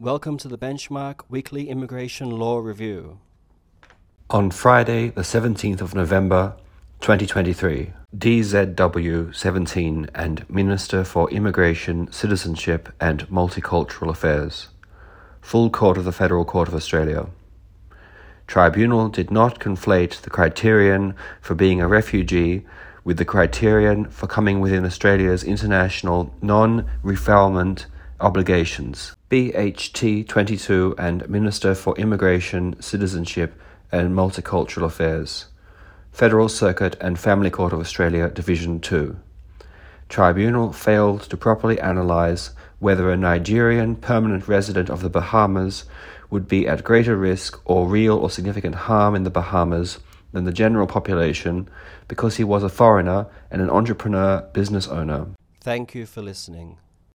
Welcome to the Benchmark Weekly Immigration Law Review. On Friday, the 17th of November 2023, DZW 17 and Minister for Immigration, Citizenship and Multicultural Affairs. Full Court of the Federal Court of Australia. Tribunal did not conflate the criterion for being a refugee with the criterion for coming within Australia's international non refoulement obligations. BHT 22 and Minister for Immigration, Citizenship and Multicultural Affairs. Federal Circuit and Family Court of Australia, Division 2. Tribunal failed to properly analyse whether a Nigerian permanent resident of the Bahamas would be at greater risk or real or significant harm in the Bahamas than the general population because he was a foreigner and an entrepreneur business owner. Thank you for listening.